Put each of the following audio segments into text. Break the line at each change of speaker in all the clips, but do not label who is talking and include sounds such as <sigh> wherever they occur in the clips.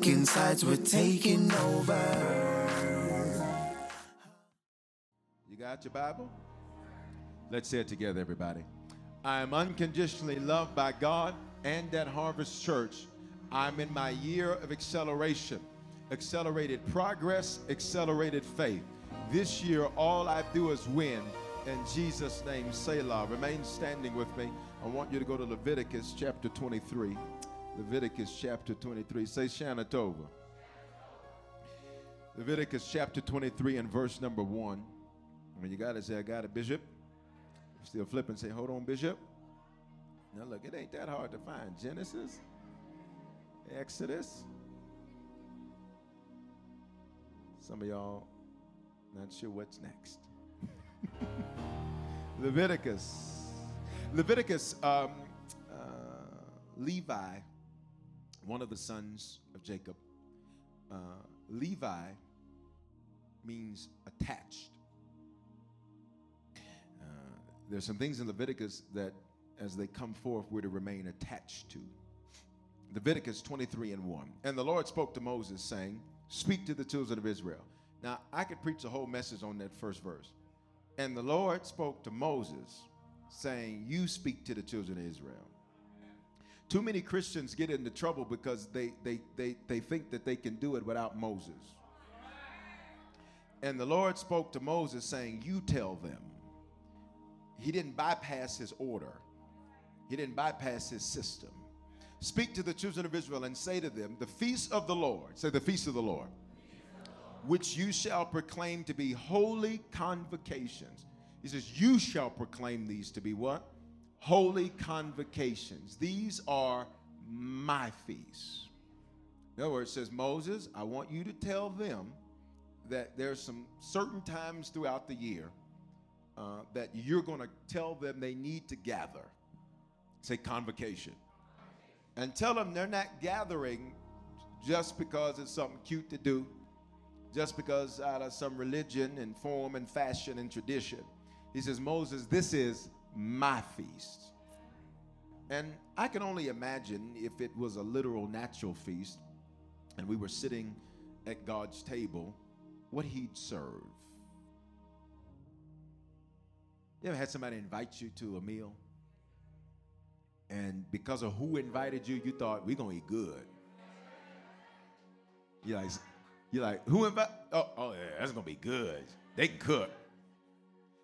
Taking sides, we're taking over.
You got your Bible? Let's say it together, everybody. I am unconditionally loved by God and at Harvest Church. I'm in my year of acceleration, accelerated progress, accelerated faith. This year, all I do is win. In Jesus' name, Selah. Remain standing with me. I want you to go to Leviticus chapter 23. Leviticus chapter 23. Say Shana Tova. Leviticus chapter 23 and verse number 1. When you got it, say, I got it, Bishop. Still flipping, say, hold on, Bishop. Now look, it ain't that hard to find. Genesis, Exodus. Some of y'all not sure what's next. <laughs> Leviticus. Leviticus, um, uh, Levi, one of the sons of Jacob. Uh, Levi means attached. Uh, there's some things in Leviticus that, as they come forth, we're to remain attached to. Leviticus 23 and 1. And the Lord spoke to Moses, saying, Speak to the children of Israel. Now, I could preach a whole message on that first verse. And the Lord spoke to Moses, saying, You speak to the children of Israel. Too many Christians get into trouble because they, they, they, they think that they can do it without Moses. And the Lord spoke to Moses, saying, You tell them. He didn't bypass his order, he didn't bypass his system. Speak to the children of Israel and say to them, The feast of the Lord, say the feast of the Lord, which you shall proclaim to be holy convocations. He says, You shall proclaim these to be what? Holy convocations. These are my feasts. In other words, says, Moses, I want you to tell them that there's some certain times throughout the year uh, that you're going to tell them they need to gather. Say convocation. And tell them they're not gathering just because it's something cute to do, just because out of some religion and form and fashion and tradition. He says, Moses, this is my feast. And I can only imagine if it was a literal natural feast and we were sitting at God's table, what he'd serve. You ever had somebody invite you to a meal? And because of who invited you, you thought, we're going to eat good. You're like, you're like who invited? Oh, oh, yeah, that's going to be good. They can cook.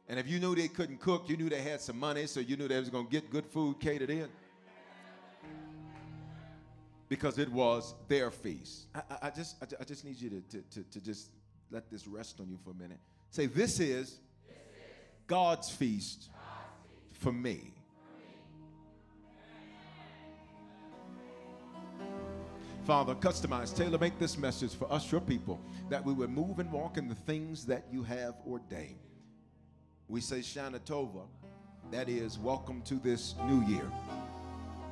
And if you knew they couldn't cook, you knew they had some money, so you knew they was going to get good food catered in. Because it was their feast. I, I, I just, I, I just need you to, to, to, to just let this rest on you for a minute. Say, this is God's feast for me. Father, customize, tailor make this message for us, your people, that we would move and walk in the things that you have ordained. We say Shana Tova, that is, welcome to this new year.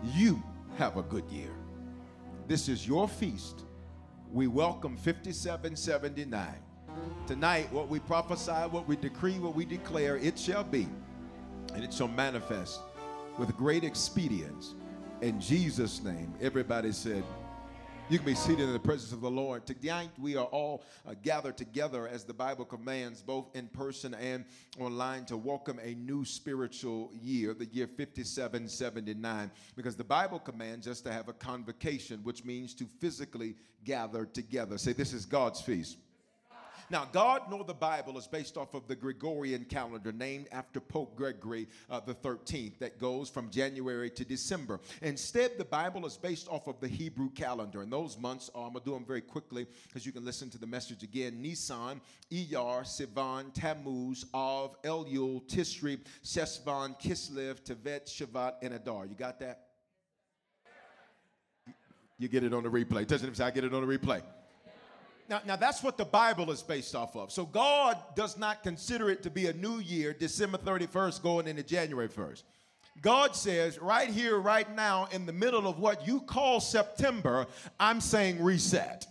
You have a good year. This is your feast. We welcome 5779. Tonight, what we prophesy, what we decree, what we declare, it shall be, and it shall manifest with great expedience. In Jesus' name, everybody said, you can be seated in the presence of the Lord. Tonight, we are all uh, gathered together as the Bible commands, both in person and online, to welcome a new spiritual year, the year 5779, because the Bible commands us to have a convocation, which means to physically gather together. Say, This is God's feast. Now, God nor the Bible is based off of the Gregorian calendar named after Pope Gregory uh, the 13th that goes from January to December. Instead, the Bible is based off of the Hebrew calendar. And those months are, I'm going to do them very quickly because you can listen to the message again Nisan, Iyar, Sivan, Tammuz, Av, Elul, Tishri, Sheshvan, Kislev, Tevet, Shavat, and Adar. You got that? You get it on the replay. Doesn't it say I get it on the replay? Now, now, that's what the Bible is based off of. So God does not consider it to be a new year, December 31st going into January 1st. God says, right here, right now, in the middle of what you call September, I'm saying reset.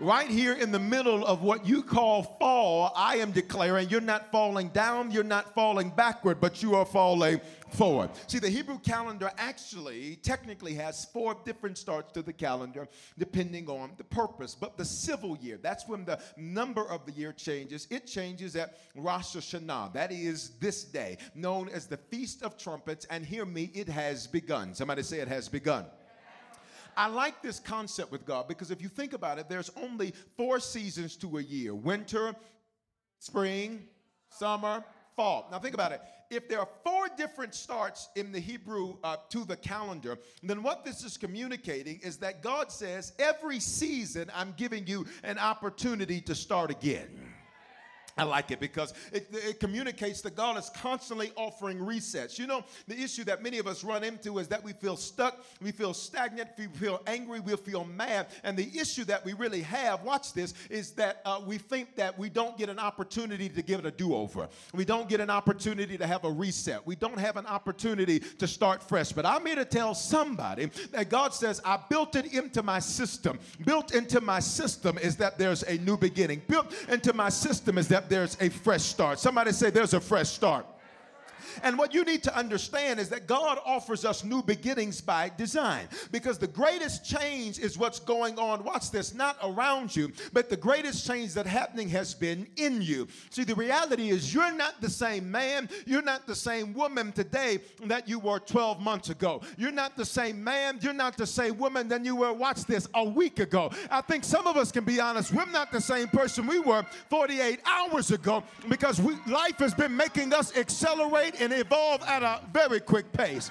Right here in the middle of what you call fall, I am declaring you're not falling down, you're not falling backward, but you are falling forward. See, the Hebrew calendar actually technically has four different starts to the calendar depending on the purpose. But the civil year, that's when the number of the year changes. It changes at Rosh Hashanah. That is this day, known as the Feast of Trumpets. And hear me, it has begun. Somebody say it has begun. I like this concept with God because if you think about it, there's only four seasons to a year winter, spring, summer, fall. Now think about it. If there are four different starts in the Hebrew uh, to the calendar, then what this is communicating is that God says, every season I'm giving you an opportunity to start again. I like it because it, it, communicates that God is constantly offering resets. You know, the issue that many of us run into is that we feel stuck, we feel stagnant, we feel angry, we feel mad. And the issue that we really have, watch this, is that uh, we think that we don't get an opportunity to give it a do over. We don't get an opportunity to have a reset. We don't have an opportunity to start fresh. But I'm here to tell somebody that God says, I built it into my system. Built into my system is that there's a new beginning. Built into my system is that there's a fresh start. Somebody say there's a fresh start. And what you need to understand is that God offers us new beginnings by design because the greatest change is what's going on, watch this, not around you, but the greatest change that happening has been in you. See, the reality is you're not the same man, you're not the same woman today that you were 12 months ago. You're not the same man, you're not the same woman than you were, watch this, a week ago. I think some of us can be honest, we're not the same person we were 48 hours ago because we, life has been making us accelerate and evolve at a very quick pace.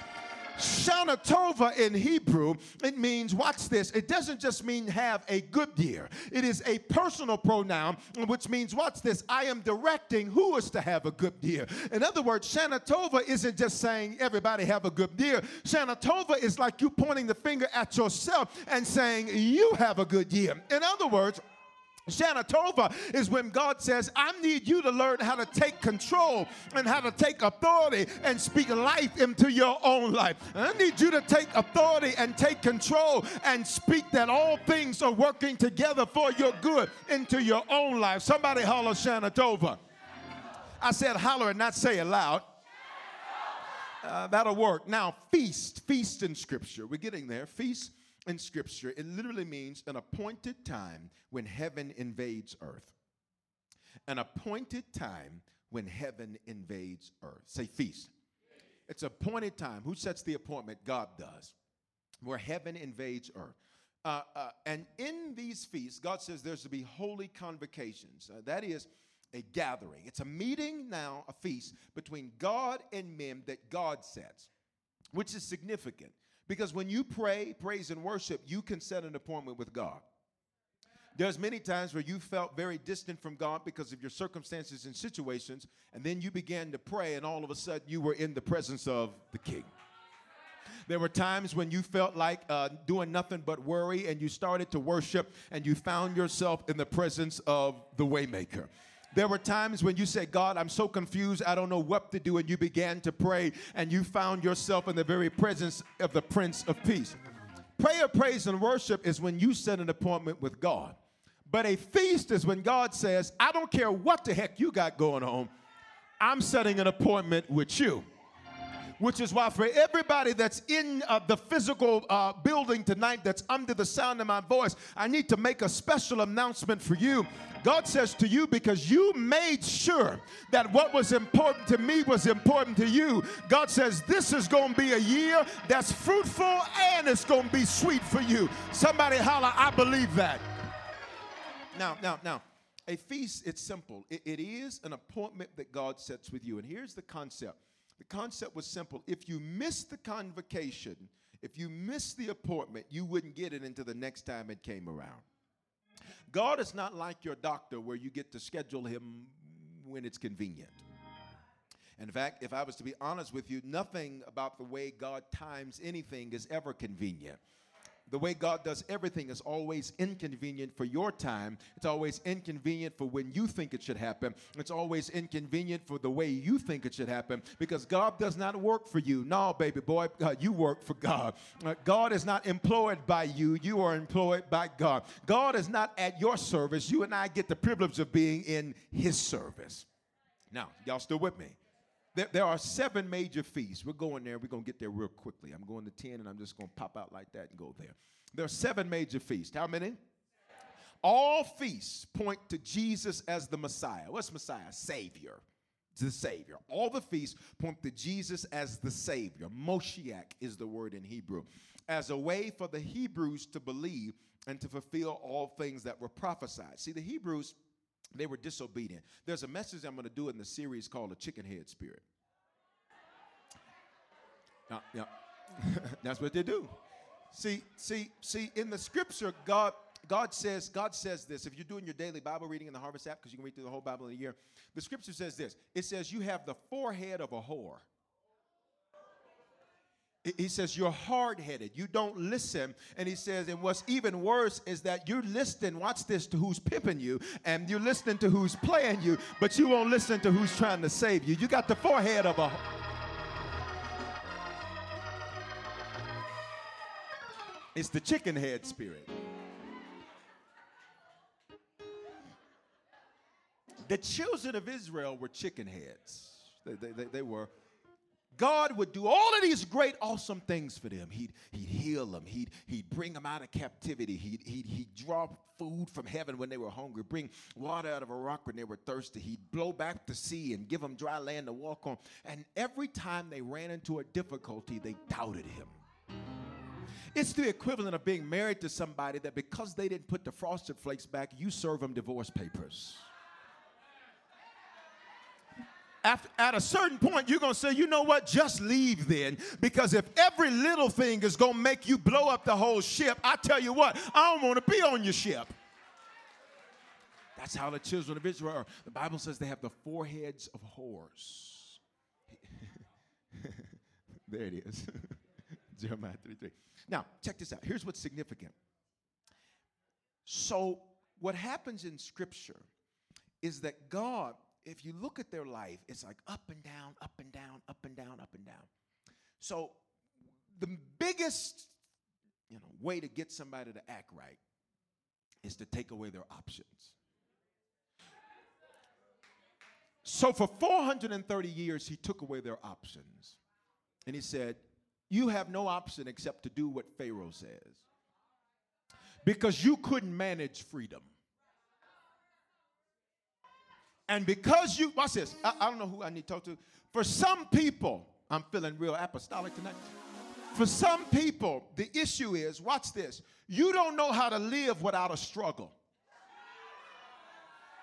Shana Tova in Hebrew, it means, watch this, it doesn't just mean have a good year. It is a personal pronoun, which means, watch this, I am directing who is to have a good year. In other words, Shana Tova isn't just saying everybody have a good year. Shana Tova is like you pointing the finger at yourself and saying you have a good year. In other words, Shana Tova is when God says, I need you to learn how to take control and how to take authority and speak life into your own life. I need you to take authority and take control and speak that all things are working together for your good into your own life. Somebody holler Shana Tova. I said holler and not say it loud. Uh, that'll work. Now, feast, feast in scripture. We're getting there. Feast in Scripture, it literally means an appointed time when heaven invades earth. An appointed time when heaven invades earth. Say feast. It's appointed time. Who sets the appointment? God does. Where heaven invades earth. Uh, uh, and in these feasts, God says there's to be holy convocations. Uh, that is a gathering. It's a meeting now, a feast between God and men that God sets, which is significant because when you pray, praise, and worship, you can set an appointment with God. There's many times where you felt very distant from God because of your circumstances and situations, and then you began to pray, and all of a sudden you were in the presence of the King. There were times when you felt like uh, doing nothing but worry, and you started to worship, and you found yourself in the presence of the Waymaker. There were times when you said, God, I'm so confused, I don't know what to do, and you began to pray, and you found yourself in the very presence of the Prince of Peace. Prayer, praise, and worship is when you set an appointment with God. But a feast is when God says, I don't care what the heck you got going on, I'm setting an appointment with you which is why for everybody that's in uh, the physical uh, building tonight that's under the sound of my voice, I need to make a special announcement for you. God says to you, because you made sure that what was important to me was important to you. God says, This is going to be a year that's fruitful and it's going to be sweet for you. Somebody holler, I believe that. Now, now, now, a feast, it's simple. it, it is an appointment that God sets with you. And here's the concept the concept was simple. If you missed the convocation, if you missed the appointment, you wouldn't get it until the next time it came around. God is not like your doctor where you get to schedule him when it's convenient. In fact, if I was to be honest with you, nothing about the way God times anything is ever convenient the way God does everything is always inconvenient for your time. It's always inconvenient for when you think it should happen. It's always inconvenient for the way you think it should happen because God does not work for you. No, baby boy, uh, you work for God. Uh, God is not employed by you, you are employed by God. God is not at your service. You and I get the privilege of being in His service. Now, y'all still with me? There, there, are seven major feasts. We're going there. We're going to get there real quickly. I'm going to 10 and I'm just going to pop out like that and go there. There are seven major feasts. How many? All feasts point to Jesus as the Messiah. What's Messiah? Savior. The Savior. All the feasts point to Jesus as the Savior. Moshiach is the word in Hebrew. As a way for the Hebrews to believe and to fulfill all things that were prophesied. See, the Hebrews they were disobedient. There's a message I'm going to do in the series called the chicken head spirit. Yeah, <laughs> that's what they do. See, see, see, in the scripture, God God says, God says this. If you're doing your daily Bible reading in the Harvest app, because you can read through the whole Bible in a year, the scripture says this. It says, You have the forehead of a whore. He says, You're hard headed. You don't listen. And he says, And what's even worse is that you're listening, watch this, to who's pimping you, and you're listening to who's playing you, but you won't listen to who's trying to save you. You got the forehead of a. It's the chicken head spirit. The children of Israel were chicken heads. They, they, they, they were God would do all of these great, awesome things for them. He'd, he'd heal them. He'd, he'd bring them out of captivity. He'd, he'd, he'd draw food from heaven when they were hungry, bring water out of a rock when they were thirsty. He'd blow back the sea and give them dry land to walk on. And every time they ran into a difficulty, they doubted him. It's the equivalent of being married to somebody that because they didn't put the frosted flakes back, you serve them divorce papers after, at a certain point, you're going to say, you know what, just leave then. Because if every little thing is going to make you blow up the whole ship, I tell you what, I don't want to be on your ship. That's how the children of Israel are. The Bible says they have the foreheads of whores. <laughs> there it is. <laughs> Jeremiah 33. Now, check this out. Here's what's significant. So, what happens in Scripture is that God if you look at their life, it's like up and down, up and down, up and down, up and down. So the biggest you know, way to get somebody to act right is to take away their options. So for 430 years, he took away their options. And he said, You have no option except to do what Pharaoh says. Because you couldn't manage freedom. And because you, watch this, I, I, don't know who I need to talk to. For some people, I'm feeling real apostolic tonight. For some people, the issue is, watch this, you don't know how to live without a struggle.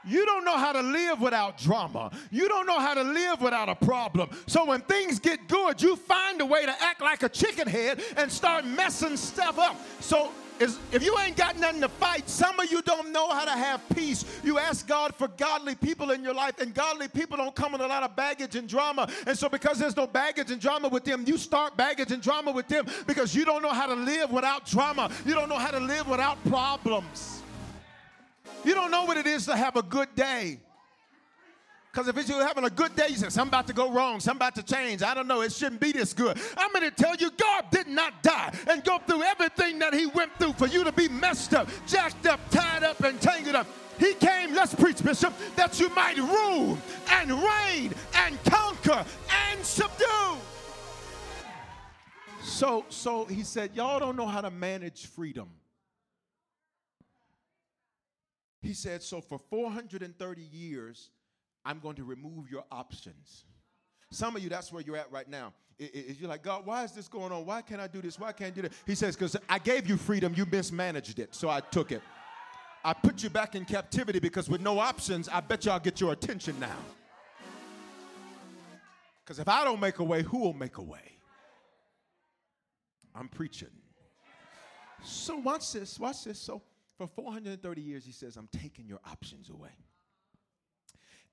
You don't know how to live without drama. You don't know how to live without a problem. So when things get good, you find a way to act like a chicken head and start messing stuff up. So is if you ain't got nothing to fight, some of you don't know how to have peace. You ask God for godly people in your life, and godly people don't come with a lot of baggage and drama. And so, because there's no baggage and drama with them, you start baggage and drama with them because you don't know how to live without drama. You don't know how to live without problems. You don't know what it is to have a good day. Because if you're having a good day, you say, something about to go wrong, something about to change. I don't know, it shouldn't be this good. I'm going to tell you, God did not die and go through everything that he went through for you to be messed up, jacked up, tied up, and tangled up. He came, let's preach, Bishop, that you might rule and reign and conquer and subdue. So, so he said, y'all don't know how to manage freedom. He said, so for 430 years, I'm going to remove your options. Some of you, that's where you're at right now. you're like, God, why is this going on? Why can't I do this? Why can't I do that? He says, because I gave you freedom, you mismanaged it, so I took it. I put you back in captivity because with no options, I bet you I'll get your attention now. Because if I don't make a way, who will make a way? I'm preaching. So watch this, watch this. So for 430 years, he says, I'm taking your options away.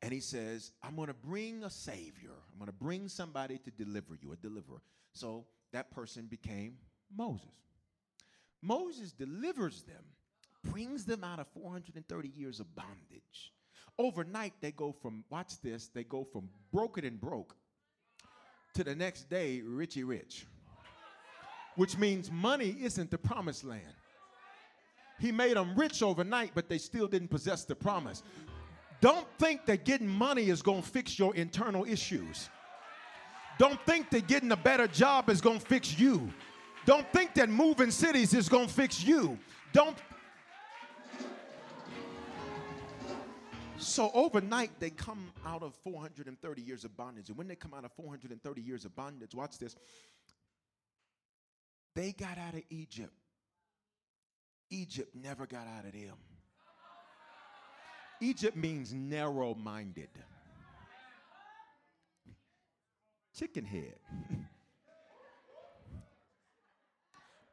And he says, I'm going to bring a savior. I'm going to bring somebody to deliver you, a deliverer. So that person became Moses. Moses delivers them, brings them out of 430 years of bondage. Overnight, they go from, watch this, they go from broken and broke to the next day, richy rich. Which means money isn't the promised land. He made them rich overnight, but they still didn't possess the promise. Don't think that getting money is going to fix your internal issues. Don't think that getting a better job is going to fix you. Don't think that moving cities is going to fix you. Don't. So overnight, they come out of 430 years of bondage. And when they come out of 430 years of bondage, watch this. They got out of Egypt. Egypt never got out of them. Egypt means narrow minded. Chicken head. <laughs>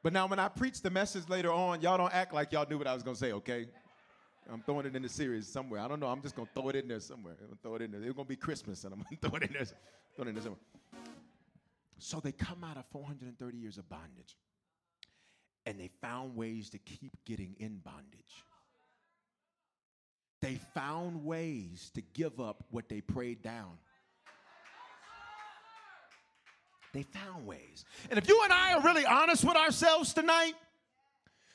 but now, when I preach the message later on, y'all don't act like y'all knew what I was going to say, okay? I'm throwing it in the series somewhere. I don't know. I'm just going to throw it in there somewhere. I'm going to throw it in there. It's going to be Christmas, and I'm going <laughs> to throw it in there. Throw it in somewhere. So they come out of 430 years of bondage, and they found ways to keep getting in bondage. They found ways to give up what they prayed down. They found ways. And if you and I are really honest with ourselves tonight,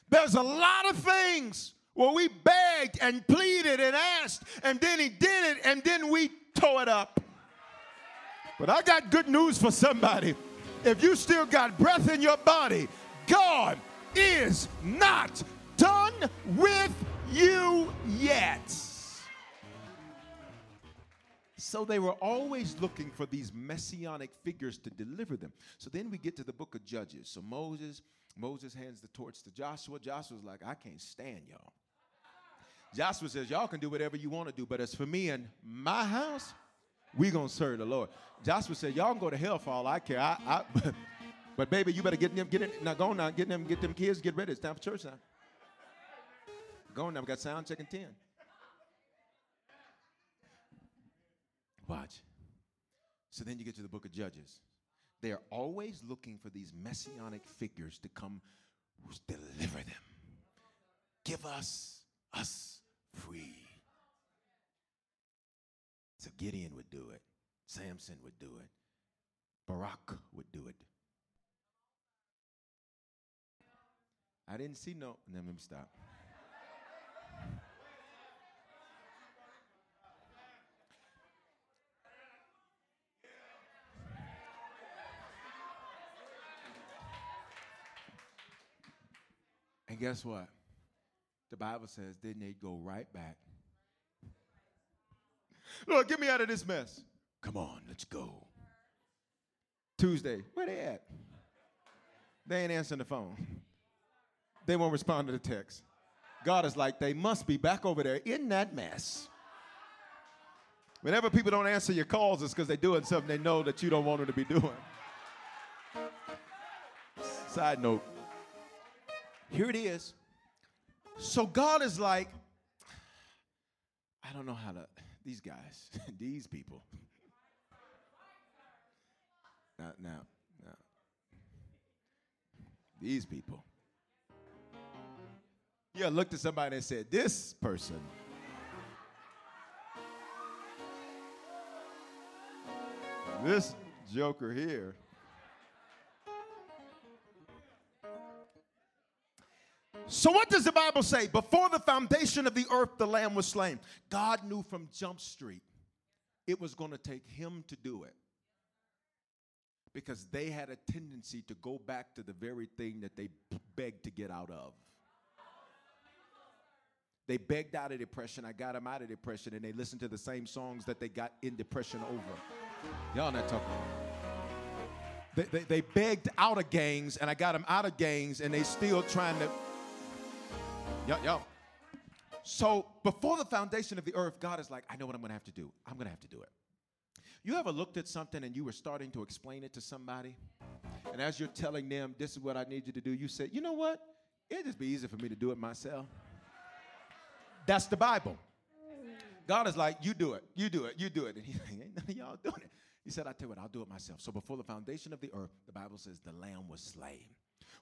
there's a lot of things where we begged and pleaded and asked, and then he did it, and then we tore it up. But I got good news for somebody. If you still got breath in your body, God is not done with you yet. So they were always looking for these messianic figures to deliver them. So then we get to the book of Judges. So Moses, Moses hands the torch to Joshua. Joshua's like, I can't stand y'all. Joshua says, Y'all can do whatever you want to do, but as for me and my house, we gonna serve the Lord. Joshua said, Y'all can go to hell for all I care. I, I <laughs> but baby, you better get them, get in, now go now, get them, get them kids, get ready. It's time for church now. Go on now, we got sound checking 10. Watch. So then you get to the book of Judges. They are always looking for these messianic figures to come deliver them. Give us us free. So Gideon would do it. Samson would do it. Barak would do it. I didn't see no. Let me stop. Guess what? The Bible says, didn't they go right back? Lord, get me out of this mess. Come on, let's go. Tuesday, where they at? They ain't answering the phone. They won't respond to the text. God is like, they must be back over there in that mess. Whenever people don't answer your calls, it's because they're doing something they know that you don't want them to be doing. Side note here it is. So God is like, I don't know how to, these guys, <laughs> these people. Now, now, now. These people. Yeah, looked at somebody and said, This person. this joker here. So, what does the Bible say? Before the foundation of the earth, the lamb was slain. God knew from Jump Street it was going to take him to do it because they had a tendency to go back to the very thing that they begged to get out of. They begged out of depression. I got them out of depression, and they listened to the same songs that they got in depression over. Y'all not talking. They, they, they begged out of gangs, and I got them out of gangs, and they still trying to. Yo, yo. So before the foundation of the earth, God is like, I know what I'm to have to do. I'm to have to do it. You ever looked at something and you were starting to explain it to somebody? And as you're telling them, this is what I need you to do, you said, you know what? It'd just be easy for me to do it myself. That's the Bible. God is like, you do it, you do it, you do it. And he's <laughs> like, ain't none of y'all doing it. He said, I tell you what, I'll do it myself. So before the foundation of the earth, the Bible says the lamb was slain.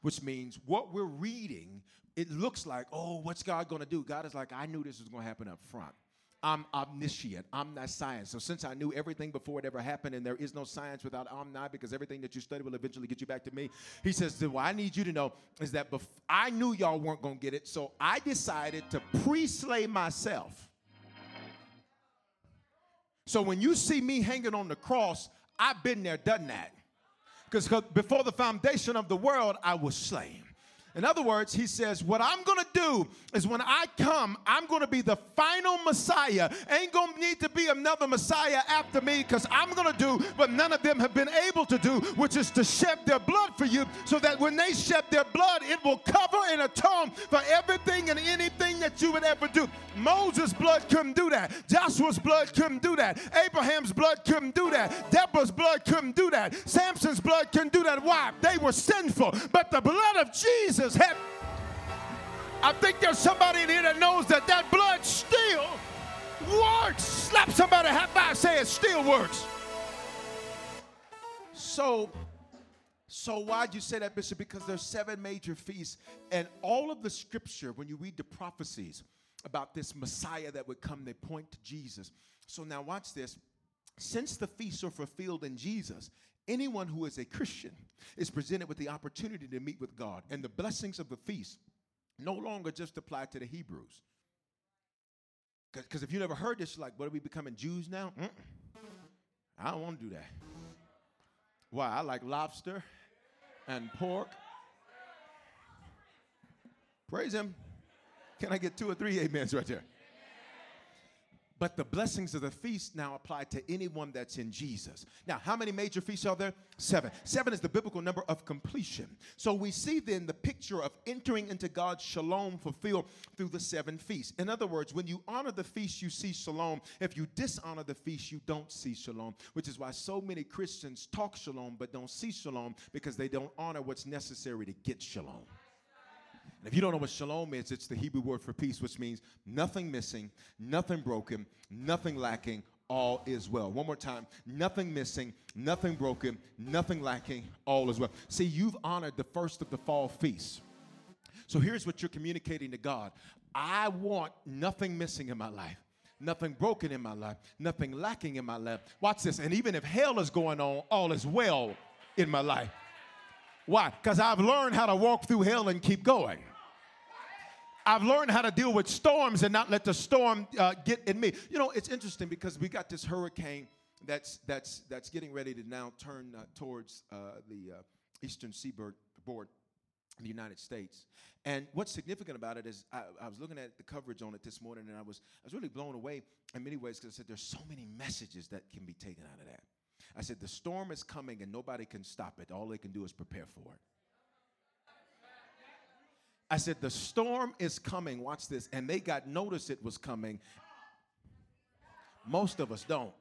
Which means what we're reading, it looks like, oh, what's God gonna do? God is like, I knew this was gonna happen up front. I'm omniscient. I'm not science. So since I knew everything before it ever happened, and there is no science without omni, because everything that you study will eventually get you back to me. He says, what I need you to know is that bef- I knew y'all weren't gonna get it, so I decided to pre-slay myself. So when you see me hanging on the cross, I've been there, done that. Because before the foundation of the world, I was slain. In other words, he says, What I'm going to do is when I come, I'm going to be the final Messiah. Ain't going to need to be another Messiah after me because I'm going to do what none of them have been able to do, which is to shed their blood for you so that when they shed their blood, it will cover and atone for everything and anything that you would ever do. Moses' blood couldn't do that. Joshua's blood couldn't do that. Abraham's blood couldn't do that. Deborah's blood couldn't do that. Samson's blood couldn't do that. Why? They were sinful. But the blood of Jesus Jesus I think there's somebody in here that knows that that blood still works. Slap somebody high five, say it still works. So, so why'd you say that, Bishop? Because there's seven major feasts, and all of the scripture, when you read the prophecies about this Messiah that would come, they point to Jesus. So now watch this. Since the feasts are fulfilled in Jesus, anyone who is a Christian is presented with the opportunity to meet with God. And the blessings of the feast no longer just apply to the Hebrews. Because if you never heard this, like, what are we becoming Jews now? Mm-mm. I don't want to do that. Why? I like lobster and pork. Praise Him. Can I get two or three amens right there? But the blessings of the feast now apply to anyone that's in Jesus. Now, how many major feasts are there? Seven. Seven is the biblical number of completion. So we see then the picture of entering into God's shalom fulfilled through the seven feasts. In other words, when you honor the feast, you see shalom. If you dishonor the feast, you don't see shalom, which is why so many Christians talk shalom but don't see shalom because they don't honor what's necessary to get shalom. If you don't know what shalom is, it's the Hebrew word for peace, which means nothing missing, nothing broken, nothing lacking, all is well. One more time. Nothing missing, nothing broken, nothing lacking, all is well. See, you've honored the first of the fall feasts. So here's what you're communicating to God I want nothing missing in my life. Nothing broken in my life, nothing lacking in my life. Watch this. And even if hell is going on, all is well in my life. Why? Because I've learned how to walk through hell and keep going. I've learned how to deal with storms and not let the storm uh, get in me. You know, it's interesting because we got this hurricane that's that's that's getting ready to now turn uh, towards uh, the uh, eastern seaboard board in the United States. And what's significant about it is I, I, was looking at the coverage on it this morning, and I was I was really blown away in many ways because I said there's so many messages that can be taken out of that. I said the storm is coming and nobody can stop it. All they can do is prepare for it. I said, The storm is coming. Watch this. And they got notice it was coming. Most of us don't.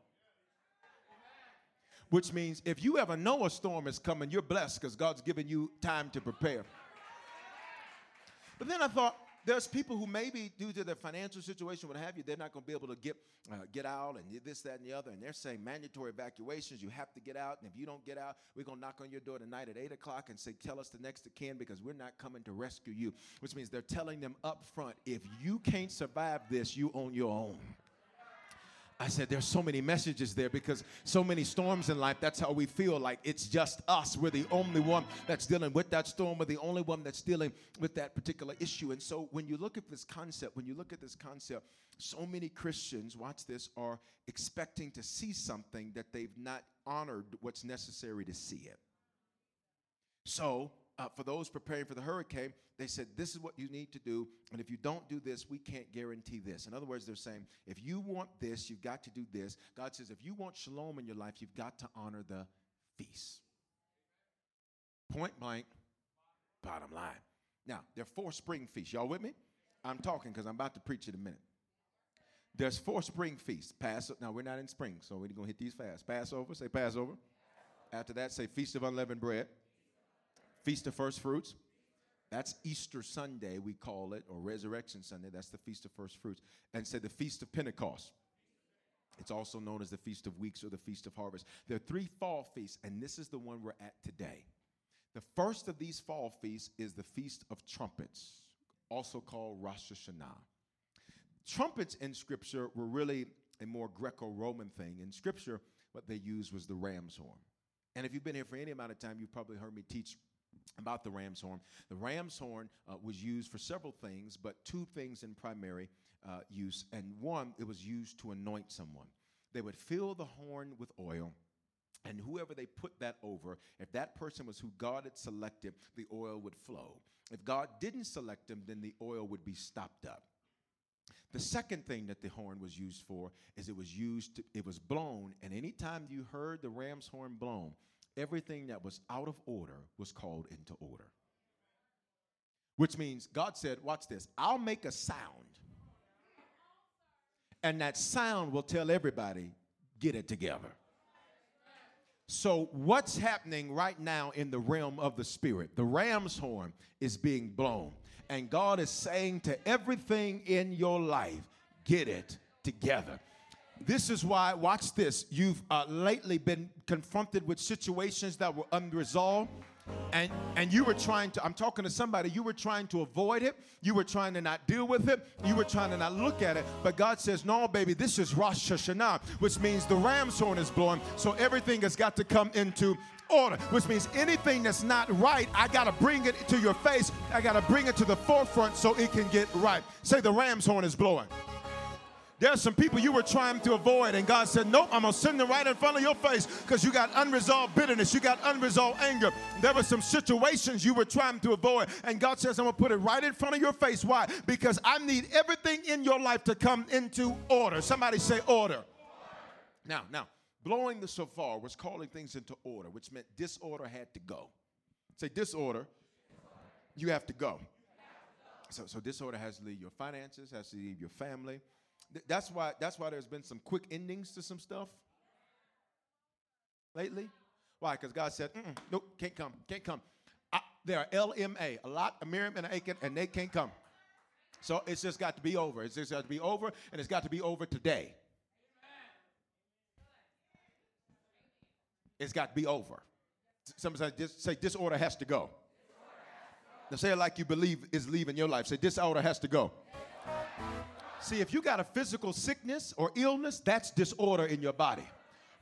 Which means if you ever know a storm is coming, you're blessed because God's given you time to prepare. But then I thought, there's people who maybe due to their financial situation, what have you, they're not going to be able to get uh, get out and this, that, and the other. And they're saying mandatory evacuations. You have to get out, and if you don't get out, we're going to knock on your door tonight at eight o'clock and say, "Tell us the next of kin because we're not coming to rescue you." Which means they're telling them up front, if you can't survive this, you own your own. I said, there's so many messages there because so many storms in life, that's how we feel like it's just us. We're the only one that's dealing with that storm. We're the only one that's dealing with that particular issue. And so when you look at this concept, when you look at this concept, so many Christians, watch this, are expecting to see something that they've not honored what's necessary to see it. So uh, for those preparing for the hurricane, they said, This is what you need to do. And if you don't do this, we can't guarantee this. In other words, they're saying, If you want this, you've got to do this. God says, If you want shalom in your life, you've got to honor the feast. Point blank, bottom line. Now, there are four spring feasts. Y'all with me? I'm talking because I'm about to preach in a minute. There's four spring feasts. Passover. Now, we're not in spring, so we're going to hit these fast. Passover, say Passover. After that, say Feast of Unleavened Bread. Feast of First Fruits. That's Easter Sunday, we call it, or Resurrection Sunday. That's the Feast of First Fruits. And say the Feast of Pentecost. It's also known as the Feast of Weeks or the Feast of Harvest. There are three fall feasts, and this is the one we're at today. The first of these fall feasts is the Feast of Trumpets, also called Rosh Hashanah. Trumpets in Scripture were really a more Greco Roman thing. In Scripture, what they used was the ram's horn. And if you've been here for any amount of time, you've probably heard me teach about the ram's horn. The ram's horn uh, was used for several things, but two things in primary uh, use. And one, it was used to anoint someone. They would fill the horn with oil. And whoever they put that over, if that person was who God had selected, the oil would flow. If God didn't select them, then the oil would be stopped up. The second thing that the horn was used for is it was used, to, it was blown, and anytime you heard the ram's horn blown, everything that was out of order was called into order. Which means God said, Watch this, I'll make a sound. And that sound will tell everybody, get it together. So, what's happening right now in the realm of the spirit? The ram's horn is being blown. And God is saying to everything in your life, get it together. This is why, watch this, you've uh, lately been confronted with situations that were unresolved. And, and you were trying to, I'm talking to somebody, you were trying to avoid it. You were trying to not deal with it. You were trying to not look at it. But God says, no, baby, this is Rosh Hashanah, which means the ram's horn is blowing. So everything has got to come into order, which means anything that's not right, I got to bring it to your face. I got to bring it to the forefront so it can get right. Say the ram's horn is blowing. There's some people you were trying to avoid, and God said, Nope, I'm gonna send them right in front of your face because you got unresolved bitterness, you got unresolved anger. There were some situations you were trying to avoid, and God says, I'm gonna put it right in front of your face. Why? Because I need everything in your life to come into order. Somebody say order. Now, now, blowing the shofar was calling things into order, which meant disorder had to go. Say disorder, you have to go. So, so disorder has to leave your finances, has to leave your family that's why that's why there's been some quick endings to some stuff lately. Why? Because God said, nope, can't come, can't come. I, there are LMA, a lot, a Miriam and Aiken, and they can't come. So it's just got to be over. It's just got to be over, and it's got to be over today. It's got to be over. Somebody say, say disorder has to go. Now say it like you believe is leaving your life. Say disorder has to go. See, if you got a physical sickness or illness, that's disorder in your body.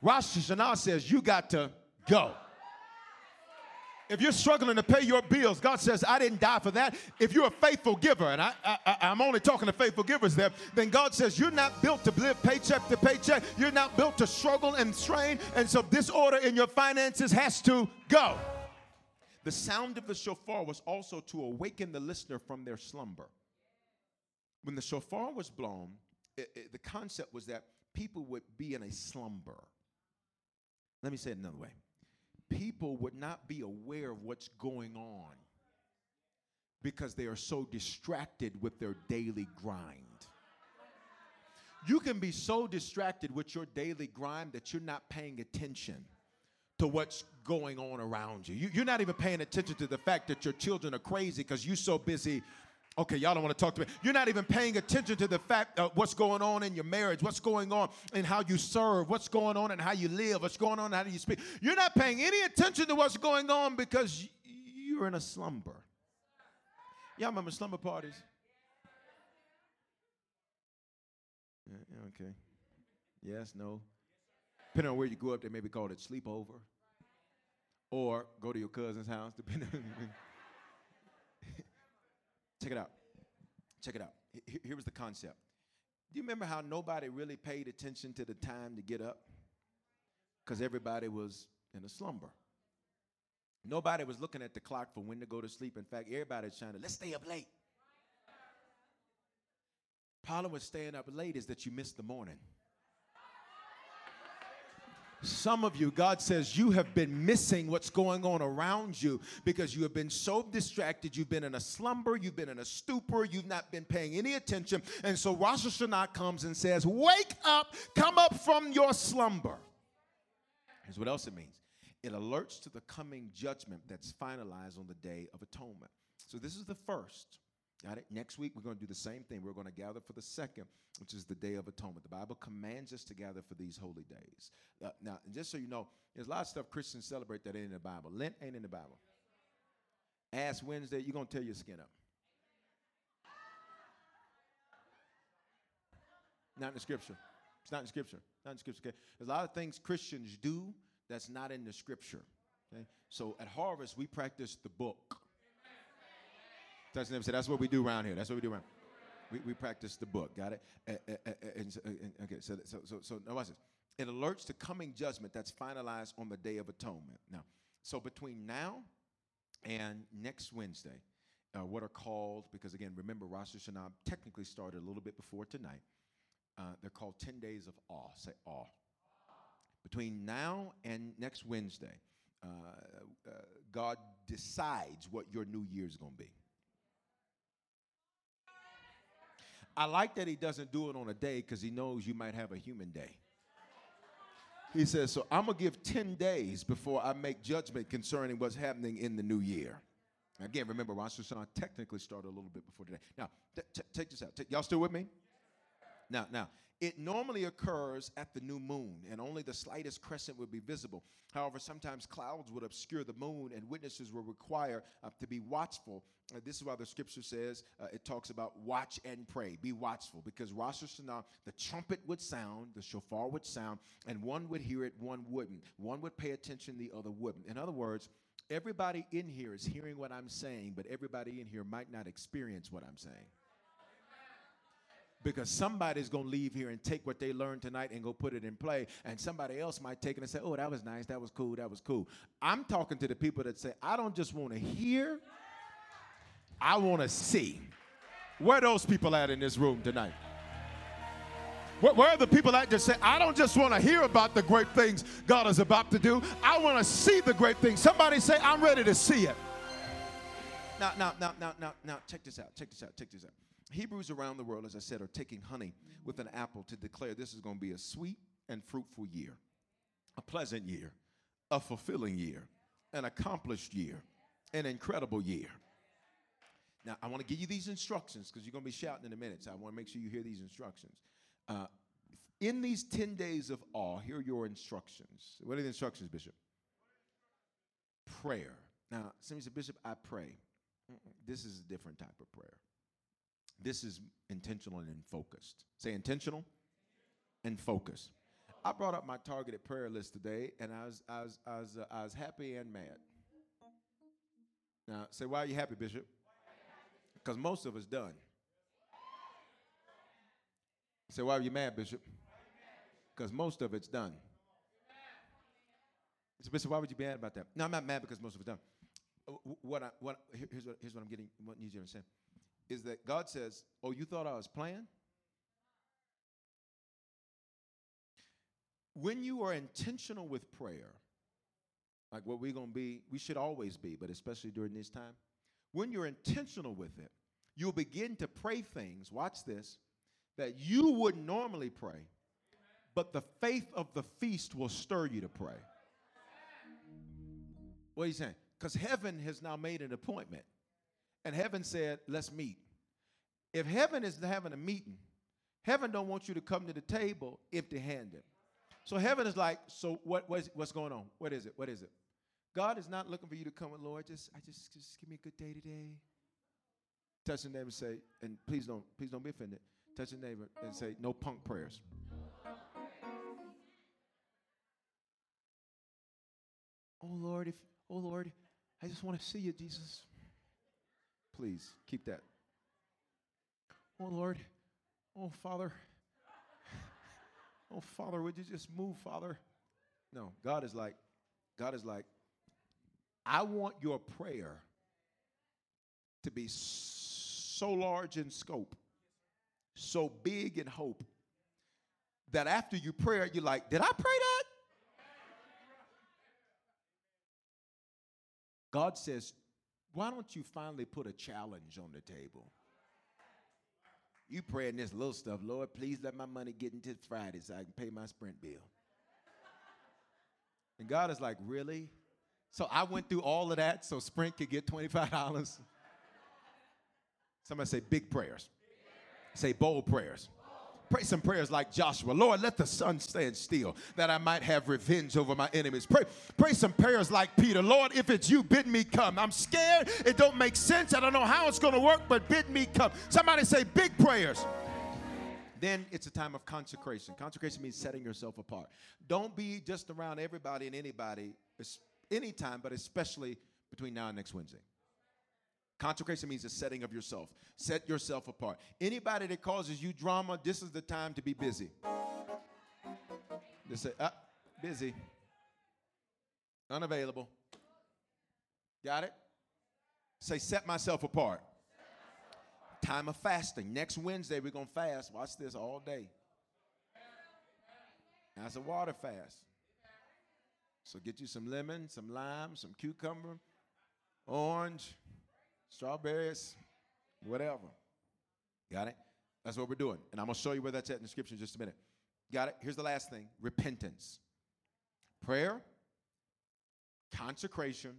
Rosh Hashanah says you got to go. If you're struggling to pay your bills, God says, I didn't die for that. If you're a faithful giver, and I, I, I'm only talking to faithful givers there, then God says, You're not built to live paycheck to paycheck. You're not built to struggle and strain. And so, disorder in your finances has to go. The sound of the shofar was also to awaken the listener from their slumber when the shofar was blown, it, it, the concept was that people would be in a slumber. Let me say it another way people would not be aware of what's going on because they are so distracted with their daily grind. You can be so distracted with your daily grind that you're not paying attention to what's going on around you. you are not even paying attention to the fact that your children are crazy because you're so busy Okay, y'all don't want to talk to me. You're not even paying attention to the fact what's going on in your marriage, what's going on in how you serve, what's going on in how you live, what's going on in how you speak. You're not paying any attention to what's going on because you're in a slumber. Y'all remember slumber parties? Yeah, okay. Yes, no. Depending on where you grew up, they maybe called it sleepover. Or go to your cousin's house, depending. <laughs> Check it out. Check it out. Here, was the concept. Do you remember how nobody really paid attention to the time to get up? Because everybody was in a slumber. Nobody was looking at the clock for when to go to sleep. In fact, everybody's trying to, let's stay up late. Problem with staying up late is that you miss the morning. Some of you, God says, you have been missing what's going on around you because you have been so distracted. You've been in a slumber, you've been in a stupor, you've not been paying any attention. And so Rosh Hashanah comes and says, Wake up, come up from your slumber. Here's what else it means it alerts to the coming judgment that's finalized on the Day of Atonement. So this is the first. Got it? Next week, we're going to do the same thing. We're going to gather for the second, which is the Day of Atonement. The Bible commands us to gather for these holy days. Uh, now, just so you know, there's a lot of stuff Christians celebrate that ain't in the Bible. Lent ain't in the Bible. Ash Wednesday, you're going to tear your skin up. Not in the scripture. It's not in scripture. Not in scripture. Okay? There's a lot of things Christians do that's not in the scripture. Okay? So at Harvest, we practice the book. That's, that's what we do around here. That's what we do around. We, we practice the book. Got it? Okay. So so so so now watch this. It alerts to coming judgment that's finalized on the Day of Atonement. Now, so between now and next Wednesday, uh, what are called because again, remember Rosh Hashanah technically started a little bit before tonight. Uh, they're called 10 days of awe. Say awe. Between now and next Wednesday, uh, God decides what your new year is going to be. I like that he doesn't do it on a day because he knows you might have a human day. He says, So I'm going to give 10 days before I make judgment concerning what's happening in the new year. Again, remember, Rosh Hashanah technically started a little bit before today. Now, t- t- take this out. T- y'all still with me? Now, now, it normally occurs at the new moon, and only the slightest crescent would be visible. However, sometimes clouds would obscure the moon, and witnesses were required uh, to be watchful. Uh, this is why the scripture says uh, it talks about watch and pray. Be watchful, because Rosh Hashanah, the trumpet would sound, the shofar would sound, and one would hear it, one wouldn't. One would pay attention, the other wouldn't. In other words, everybody in here is hearing what I'm saying, but everybody in here might not experience what I'm saying because somebody's going to leave here and take what they learned tonight and go put it in play and somebody else might take it and say oh that was nice that was cool that was cool i'm talking to the people that say i don't just want to hear i want to see where those people at in this room tonight where, are the people that just say, I don't just want to hear about the great things God is about to do. I want to see the great things. Somebody say, I'm ready to see it. Now, now, now, now, now, now, check this out. Check this out. Check this out. Hebrews around the world, as I said, are taking honey with an apple to declare this is going to be a sweet and fruitful year, a pleasant year, a fulfilling year, an accomplished year, an incredible year. Now, I want to give you these instructions because you're going to be shouting in a minute, so I want to make sure you hear these instructions. Uh, in these 10 days of awe, here are your instructions. What are the instructions, Bishop? Prayer. Now, somebody said, Bishop, I pray. This is a different type of prayer. This is intentional and focused. Say intentional and focused. I brought up my targeted prayer list today, and I was, I was, I was, uh, I was happy and mad. Now, say, why are you happy, Bishop? Because most of us done. Say, why are you mad, Bishop? Because most of it's done. So, Bishop, why would you be mad about that? No, I'm not mad because most of it's done. Uh, what I, what, here's, what, here's what I'm getting, what needs you to understand is that God says, Oh, you thought I was playing? When you are intentional with prayer, like what we're going to be, we should always be, but especially during this time, when you're intentional with it, you'll begin to pray things, watch this, that you wouldn't normally pray, but the faith of the feast will stir you to pray. What are you saying? Because heaven has now made an appointment and heaven said, let's meet. If heaven is having a meeting, heaven don't want you to come to the table empty-handed. So heaven is like, so what, what is, what's going on? What is it? What is it? God is not looking for you to come, with, Lord, just I just just give me a good day today. Touch the neighbor and say, and please don't, please don't be offended. Touch the neighbor and say, no punk prayers. Oh Lord, if oh Lord, I just want to see you, Jesus. Please keep that. Oh Lord, oh Father, oh Father, would you just move, Father? No, God is like, God is like, I want your prayer to be so large in scope, so big in hope, that after you pray, you're like, did I pray that? God says, why don't you finally put a challenge on the table? You praying this little stuff, Lord, please let my money get into Friday so I can pay my sprint bill. And God is like, really? So I went through all of that so Sprint could get $25. Somebody say big prayers. Say bold prayers. Pray some prayers like Joshua. Lord, let the sun stand still that I might have revenge over my enemies. Pray, pray some prayers like Peter. Lord, if it's you, bid me come. I'm scared. It don't make sense. I don't know how it's going to work, but bid me come. Somebody say big prayers. Then it's a time of consecration. Consecration means setting yourself apart. Don't be just around everybody and anybody anytime, but especially between now and next Wednesday. Consecration means the setting of yourself. Set yourself apart. Anybody that causes you drama, this is the time to be busy. Just say, ah, busy. Unavailable. Got it? Say, set myself apart. Time of fasting. Next Wednesday, we're going to fast. Watch this all day. That's a water fast. So get you some lemon, some lime, some cucumber, orange, strawberries, whatever. Got it? That's what we're doing. And I'm going to show you where that's at in the scripture in just a minute. Got it? Here's the last thing repentance. Prayer, consecration,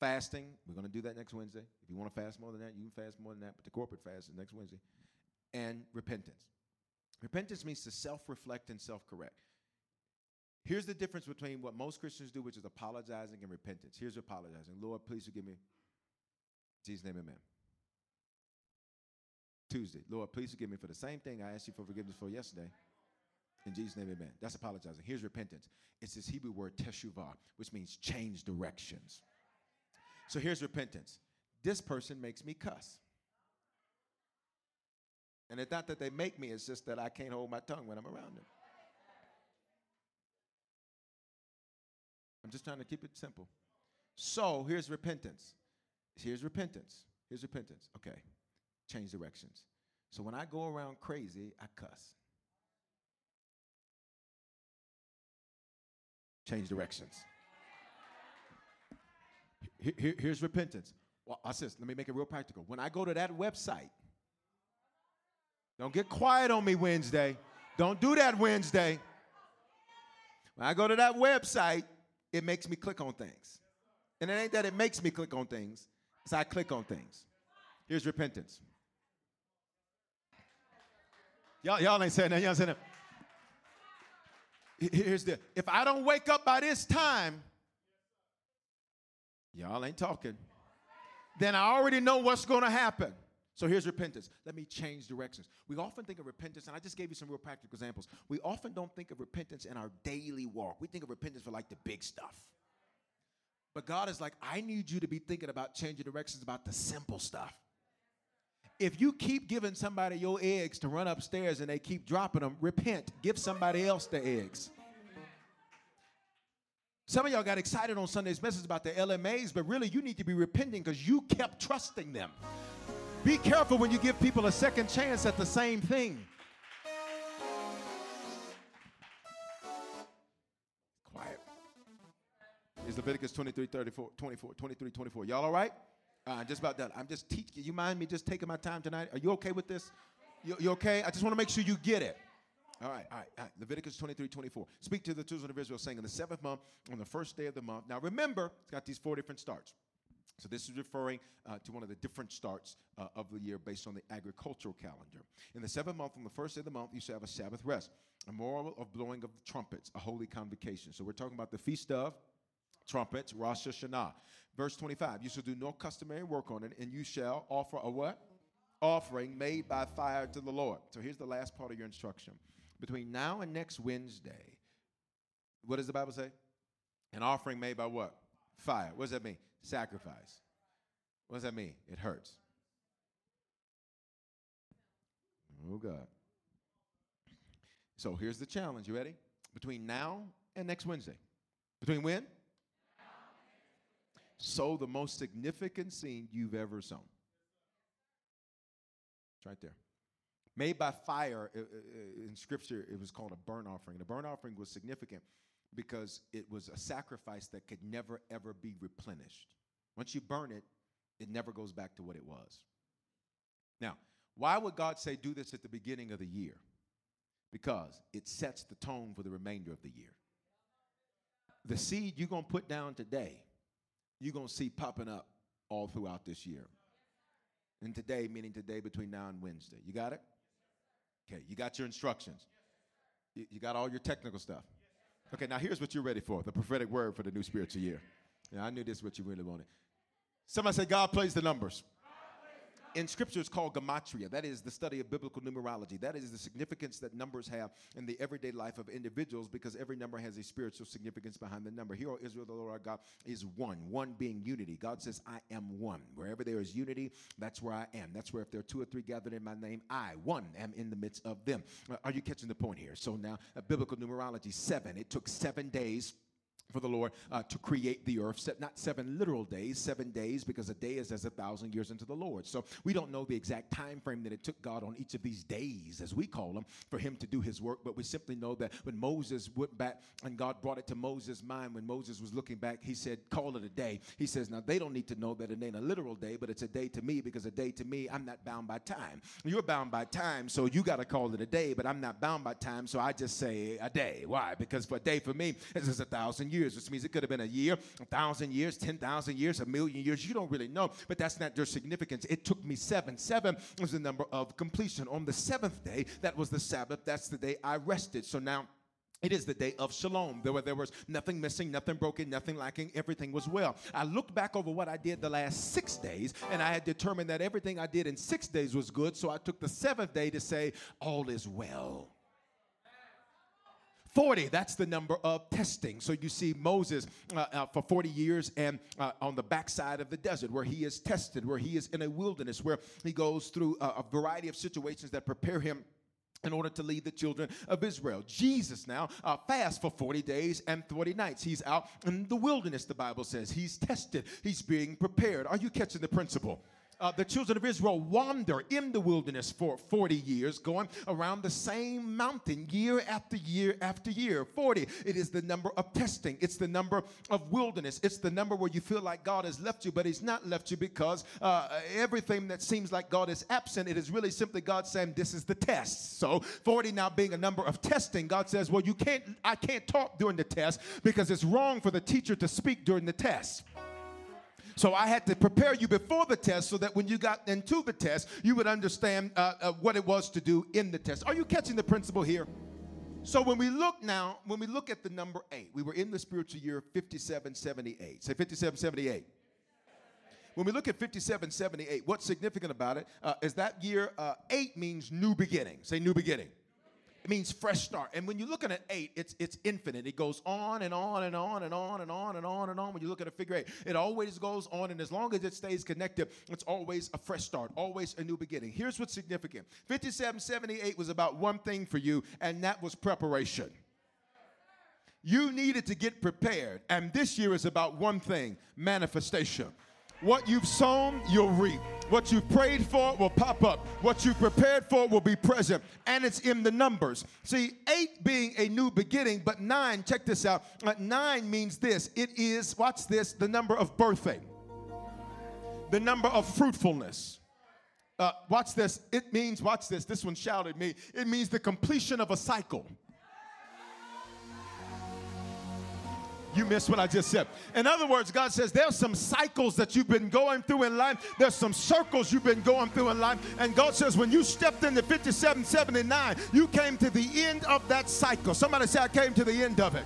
fasting. We're going to do that next Wednesday. If you want to fast more than that, you can fast more than that, but the corporate fast is next Wednesday. And repentance. Repentance means to self reflect and self correct. Here's the difference between what most Christians do, which is apologizing and repentance. Here's apologizing. Lord, please forgive me. Jesus' name, amen. Tuesday, Lord, please forgive me for the same thing I asked you for forgiveness for yesterday. In Jesus' name, amen. That's apologizing. Here's repentance. It's this Hebrew word teshuvah, which means change directions. So here's repentance. This person makes me cuss. And it's not that they make me, it's just that I can't hold my tongue when I'm around them. I'm just trying to keep it simple. So here's repentance. Here's repentance. Here's repentance. Okay. Change directions. So when I go around crazy, I cuss. Change directions. Here, here's repentance. Well, I says, let me make it real practical. When I go to that website, don't get quiet on me Wednesday. Don't do that Wednesday. When I go to that website, it makes me click on things. And it ain't that it makes me click on things, it's I click on things. Here's repentance. Y'all, y'all ain't saying that. Y'all saying that. Here's the if I don't wake up by this time, y'all ain't talking, then I already know what's to happen. So here's repentance. Let me change directions. We often think of repentance, and I just gave you some real practical examples. We often don't think of repentance in our daily walk. We think of repentance for like the big stuff. But God is like, I need you to be thinking about changing directions about the simple stuff. If you keep giving somebody your eggs to run upstairs and they keep dropping them, repent. Give somebody else the eggs. Some of y'all got excited on Sunday's message about the LMAs, but really you need to be repenting because you kept trusting them. Be careful when you give people a second chance at the same thing. Is Leviticus 23, 34, 24, 23, 24. Y'all all right? Uh, just about done. I'm just teaching. You mind me just taking my time tonight? Are you okay with this? You, you okay? I just want to make sure you get it. All right, all right, all right. Leviticus 23, 24. Speak to the children of Israel, saying, In the seventh month, on the first day of the month. Now remember, it's got these four different starts. So this is referring uh, to one of the different starts uh, of the year based on the agricultural calendar. In the seventh month, on the first day of the month, you shall have a Sabbath rest, a memorial of blowing of the trumpets, a holy convocation. So we're talking about the feast of trumpets, Rosh Hashanah. Verse 25, you shall do no customary work on it, and you shall offer a what? Offering made by fire to the Lord. So here's the last part of your instruction. Between now and next Wednesday, what does the Bible say? An offering made by what? Fire. What does that mean? Sacrifice. What does that mean? It hurts. Oh, God. So here's the challenge. You ready? Between now and next Wednesday. Between when? Sow the most significant seed you've ever sown. It's right there. Made by fire, in scripture, it was called a burnt offering. The burnt offering was significant because it was a sacrifice that could never, ever be replenished. Once you burn it, it never goes back to what it was. Now, why would God say do this at the beginning of the year? Because it sets the tone for the remainder of the year. The seed you're going to put down today, you're going to see popping up all throughout this year. And today, meaning today between now and Wednesday. You got it? Okay, you got your instructions. You, you got all your technical stuff. Okay, now here's what you're ready for the prophetic word for the new spiritual year. Yeah, I knew this is what you really wanted. Somebody say, God plays the numbers in scripture it's called gematria. That is the study of biblical numerology. That is the significance that numbers have in the everyday life of individuals because every number has a spiritual significance behind the number. Here, O Israel, the Lord our God is one, one being unity. God says, I am one. Wherever there is unity, that's where I am. That's where if there are two or three gathered in my name, I, one, am in the midst of them. Uh, are you catching the point here? So now, uh, biblical numerology, seven. It took seven days for the Lord uh, to create the earth. Not seven literal days, seven days, because a day is as a thousand years into the Lord. So we don't know the exact time frame that it took God on each of these days, as we call them, for him to do his work. But we simply know that when Moses went back and God brought it to Moses' mind, when Moses was looking back, he said, Call it a day. He says, Now they don't need to know that it ain't a literal day, but it's a day to me because a day to me, I'm not bound by time. You're bound by time, so you got to call it a day, but I'm not bound by time, so I just say a day. Why? Because for a day for me this is a thousand years years, which means it could have been a year, a thousand years, 10,000 years, a million years. You don't really know, but that's not their significance. It took me seven. Seven was the number of completion. On the seventh day, that was the Sabbath. That's the day I rested. So now, it is the day of shalom. There, were, there was nothing missing, nothing broken, nothing lacking. Everything was well. I looked back over what I did the last six days, and I had determined that everything I did in six days was good. So I took the seventh day to say, All is well. 40, that's the number of testing. So you see Moses uh, uh, for 40 years and uh, on the backside of the desert where he is tested, where he is in a wilderness, where he goes through a, a variety of situations that prepare him in order to lead the children of Israel. Jesus now uh, fasts for 40 days and 40 nights. He's out in the wilderness, the Bible says. He's tested, he's being prepared. Are you catching the principle? Uh, the children of Israel wander in the wilderness for 40 years, going around the same mountain year after year after year. 40. It is the number of testing, it's the number of wilderness, it's the number where you feel like God has left you, but He's not left you because uh, everything that seems like God is absent, it is really simply God saying, This is the test. So 40 now being a number of testing, God says, Well, you can't, I can't talk during the test because it's wrong for the teacher to speak during the test. So I had to prepare you before the test so that when you got into the test, you would understand uh, uh, what it was to do in the test. Are you catching the principle here? So when we look now, when we look at the number eight, we were in the spiritual year 5778. Say 5778. When we look at 5778, what's significant about it uh, is that year uh, eight means new beginning. Say new beginning. It means fresh start. And when you're looking at eight, it's it's infinite. It goes on and on and on and on and on and on and on. When you look at a figure eight, it always goes on, and as long as it stays connected, it's always a fresh start, always a new beginning. Here's what's significant: 5778 was about one thing for you, and that was preparation. You needed to get prepared, and this year is about one thing: manifestation. What you've sown, you'll reap. What you've prayed for will pop up. What you've prepared for will be present. And it's in the numbers. See, eight being a new beginning, but nine, check this out. Uh, nine means this it is, watch this, the number of birthing, the number of fruitfulness. Uh, watch this. It means, watch this. This one shouted me. It means the completion of a cycle. You missed what I just said. In other words, God says there's some cycles that you've been going through in life. There's some circles you've been going through in life. And God says when you stepped into 5779, you came to the end of that cycle. Somebody say, I came to the end of it.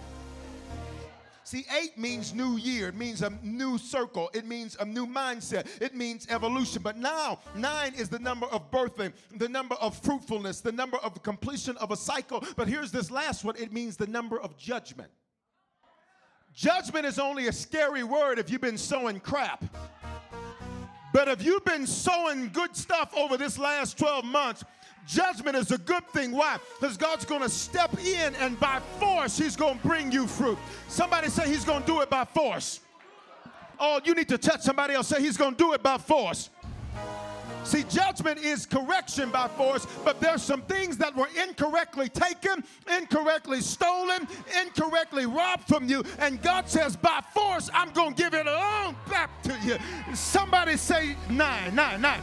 See, eight means new year. It means a new circle. It means a new mindset. It means evolution. But now, nine is the number of birthing, the number of fruitfulness, the number of completion of a cycle. But here's this last one it means the number of judgment. Judgment is only a scary word if you've been sowing crap. But if you've been sowing good stuff over this last 12 months, judgment is a good thing. Why? Because God's going to step in and by force, He's going to bring you fruit. Somebody say He's going to do it by force. Oh, you need to touch somebody else. Say He's going to do it by force. See, judgment is correction by force, but there's some things that were incorrectly taken, incorrectly stolen, incorrectly robbed from you, and God says, by force, I'm going to give it all back to you. Somebody say nine, nine, nine.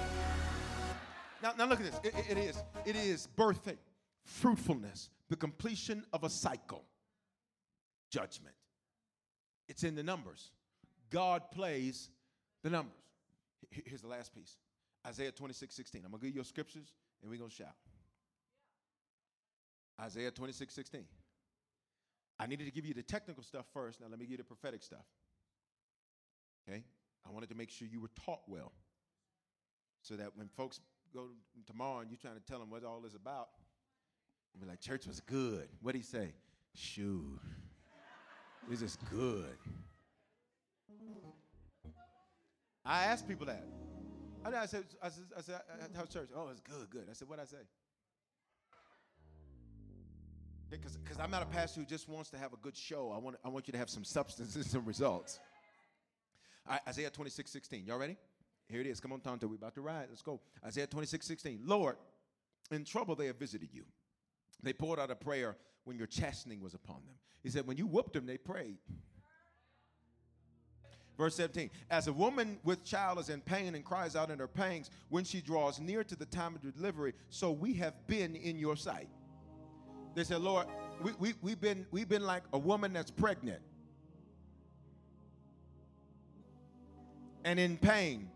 Now, now look at this. It, it, it is, it is birthing, fruitfulness, the completion of a cycle, judgment. It's in the numbers. God plays the numbers. Here's the last piece. Isaiah 26, 16. I'm going to give you your scriptures and we're going to shout. Isaiah 26, 16. I needed to give you the technical stuff first. Now let me give you the prophetic stuff. Okay? I wanted to make sure you were taught well. So that when folks go tomorrow and you're trying to tell them what all this about, be like, church was good. What'd he say? Shoot. This is good. I ask people that. I, said, I said, I said, how's church? Oh, it's good, good. I said, what'd I say? Because yeah, I'm not a pastor who just wants to have a good show. I want, I want you to have some substance and some results. Right, Isaiah 26, 16. Y'all ready? Here it is. Come on, Tonto. We're about to ride. Let's go. Isaiah 26, 16. Lord, in trouble they have visited you. They poured out a prayer when your chastening was upon them. He said, when you whooped them, they prayed. Verse 17, as a woman with child is in pain and cries out in her pangs when she draws near to the time of delivery, so we have been in your sight. They said, Lord, we, we, we've, been, we've been like a woman that's pregnant and in pain.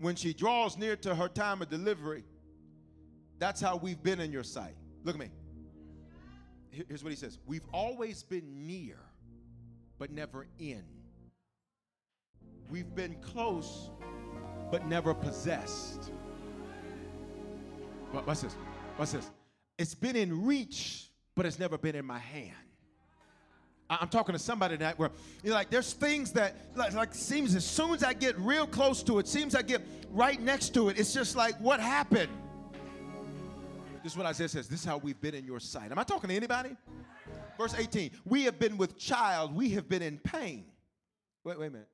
When she draws near to her time of delivery, that's how we've been in your sight. Look at me here's what he says We've always been near, but never in. We've been close, but never possessed. What's this? What's this? It's been in reach, but it's never been in my hand. I'm talking to somebody that where you know, like there's things that like, like seems as soon as I get real close to it, seems I get right next to it, it's just like what happened? This is what Isaiah says. This is how we've been in your sight. Am I talking to anybody? Verse 18. We have been with child. We have been in pain. Wait, wait a minute.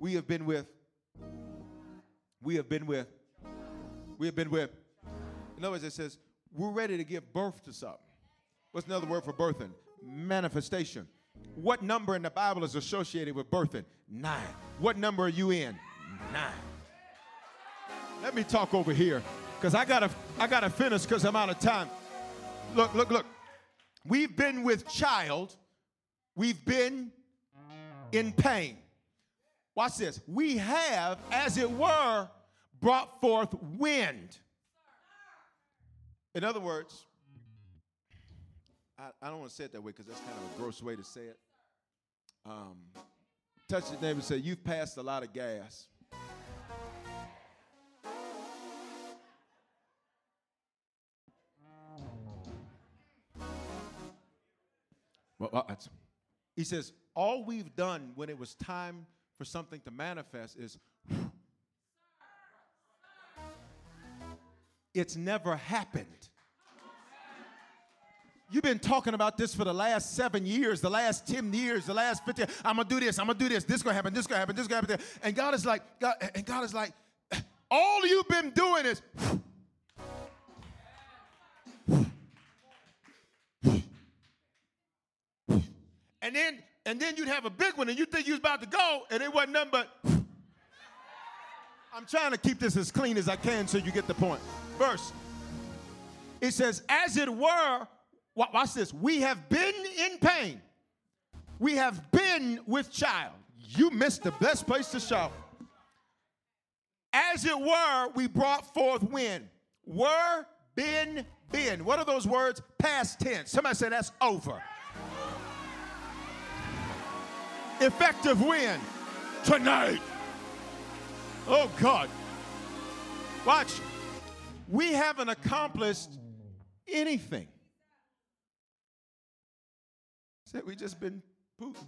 We have been with. We have been with. We have been with. In other words, it says we're ready to give birth to something. What's another word for birthing? Manifestation. What number in the Bible is associated with birthing? Nine. What number are you in? Nine. Let me talk over here because I gotta I gotta finish because I'm out of time. Look, look, look. We've been with child, we've been in pain. Watch this. We have, as it were, brought forth wind. In other words, I, I don't want to say it that way because that's kind of a gross way to say it. Um, touch your neighbor and say, You've passed a lot of gas. Well, uh, he says, all we've done when it was time for something to manifest is <sighs> it's never happened. You've been talking about this for the last seven years, the last 10 years, the last 50. I'm gonna do this, I'm gonna do this, this gonna happen, this gonna happen, this gonna happen. And God is like, God, and God is like, <sighs> all you've been doing is <sighs> <laughs> and then and then you'd have a big one and you think you was about to go and it wasn't nothing but I'm trying to keep this as clean as I can so you get the point. Verse. It says, as it were, watch this, we have been in pain. We have been with child. You missed the best place to shout. As it were, we brought forth wind. Were, been, been. What are those words? Past tense. Somebody say that's over effective win tonight. Oh, God. Watch. We haven't accomplished anything. Said we just been Putin.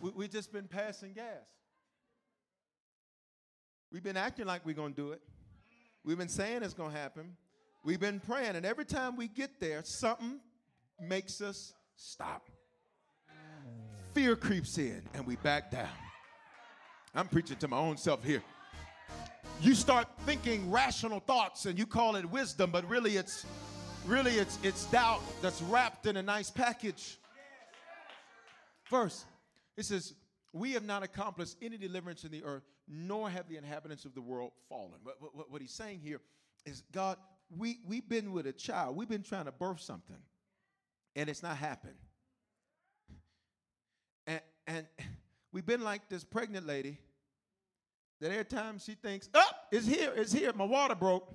We, we just been passing gas. We've been acting like we're to do it. We've been saying it's to happen. We've been praying, and every time we get there, something makes us stop. Fear creeps in, and we back down. I'm preaching to my own self here. You start thinking rational thoughts, and you call it wisdom, but really it's really it's it's doubt that's wrapped in a nice package. First, it says, "We have not accomplished any deliverance in the earth, nor have the inhabitants of the world fallen." What, what, what he's saying here is, God, we we've been with a child. We've been trying to birth something, and it's not happened. And <laughs> we've been like this pregnant lady that every time she thinks, "Up, oh, it's here, it's here." My water broke.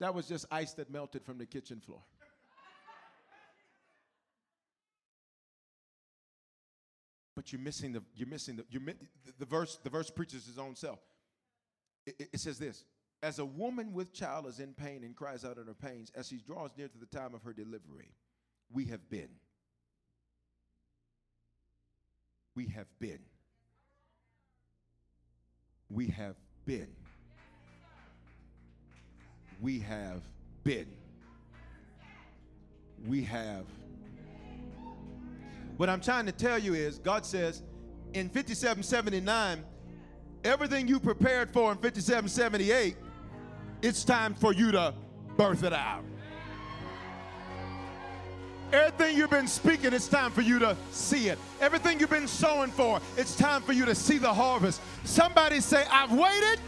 That was just ice that melted from the kitchen floor. <laughs> but you're missing the you're missing the you're, the, the verse the verse preaches his own self. It, it, it says this: as a woman with child is in pain and cries out in her pains, as she draws near to the time of her delivery, we have been. We have been. We have been we have been. We have. What I'm trying to tell you is, God says in 5779, everything you prepared for in 5778, it's time for you to birth it out. Everything you've been speaking, it's time for you to see it. Everything you've been sowing for, it's time for you to see the harvest. Somebody say, I've waited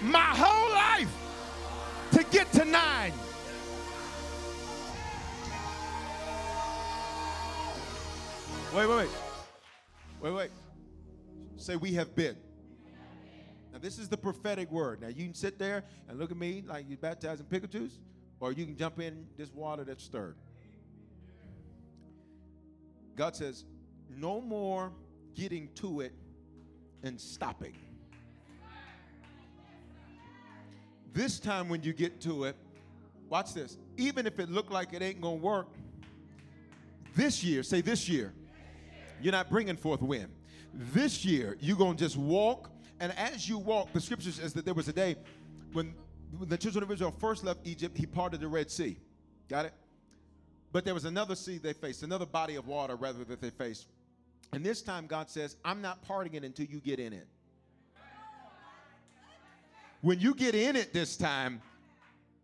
my whole life to get to nine. Wait, wait, wait. Wait, wait. Say, we have been. Now, this is the prophetic word. Now, you can sit there and look at me like you're baptizing pickle or you can jump in this water that's stirred. God says, no more getting to it and stopping. This time, when you get to it, watch this. Even if it looked like it ain't gonna work, this year, say this year, you're not bringing forth wind. This year, you're gonna just walk, and as you walk, the scripture says that there was a day when, when the children of Israel first left Egypt, he parted the Red Sea. Got it? But there was another sea they faced, another body of water rather that they faced. And this time, God says, I'm not parting it until you get in it. When you get in it this time,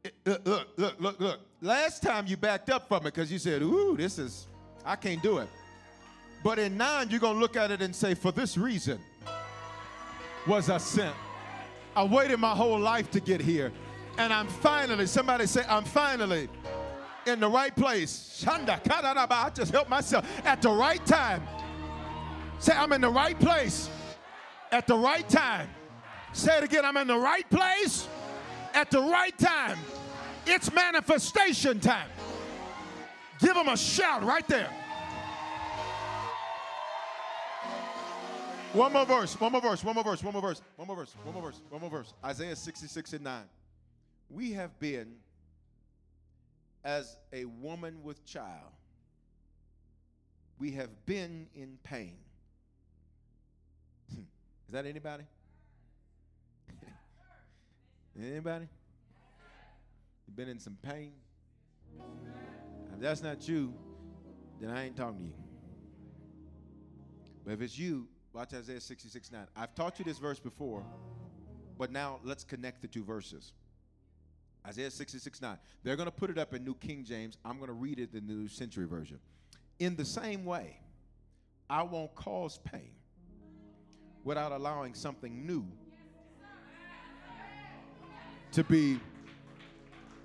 it, look, look, look, look, look. Last time you backed up from it because you said, ooh, this is, I can't do it. But in nine, you're going to look at it and say, for this reason was I sent. I waited my whole life to get here. And I'm finally, somebody say, I'm finally in the right place. Shanda, I just help myself at the right time. Say, I'm in the right place at the right time. Say it again I'm in the right place at the right time. It's manifestation time. Give them a shout right there. One more verse, one more verse, one more verse, one more verse, one more verse, one more verse, one more verse. Isaiah 66 and 9. We have been as a woman with child. We have been in pain. Hmm. Is that anybody? <laughs> Anybody? You've been in some pain? If that's not you, then I ain't talking to you. But if it's you, watch Isaiah 66 9. I've taught you this verse before, but now let's connect the two verses. Isaiah 66 9. They're going to put it up in New King James. I'm going to read it in the New Century Version. In the same way, I won't cause pain without allowing something new to be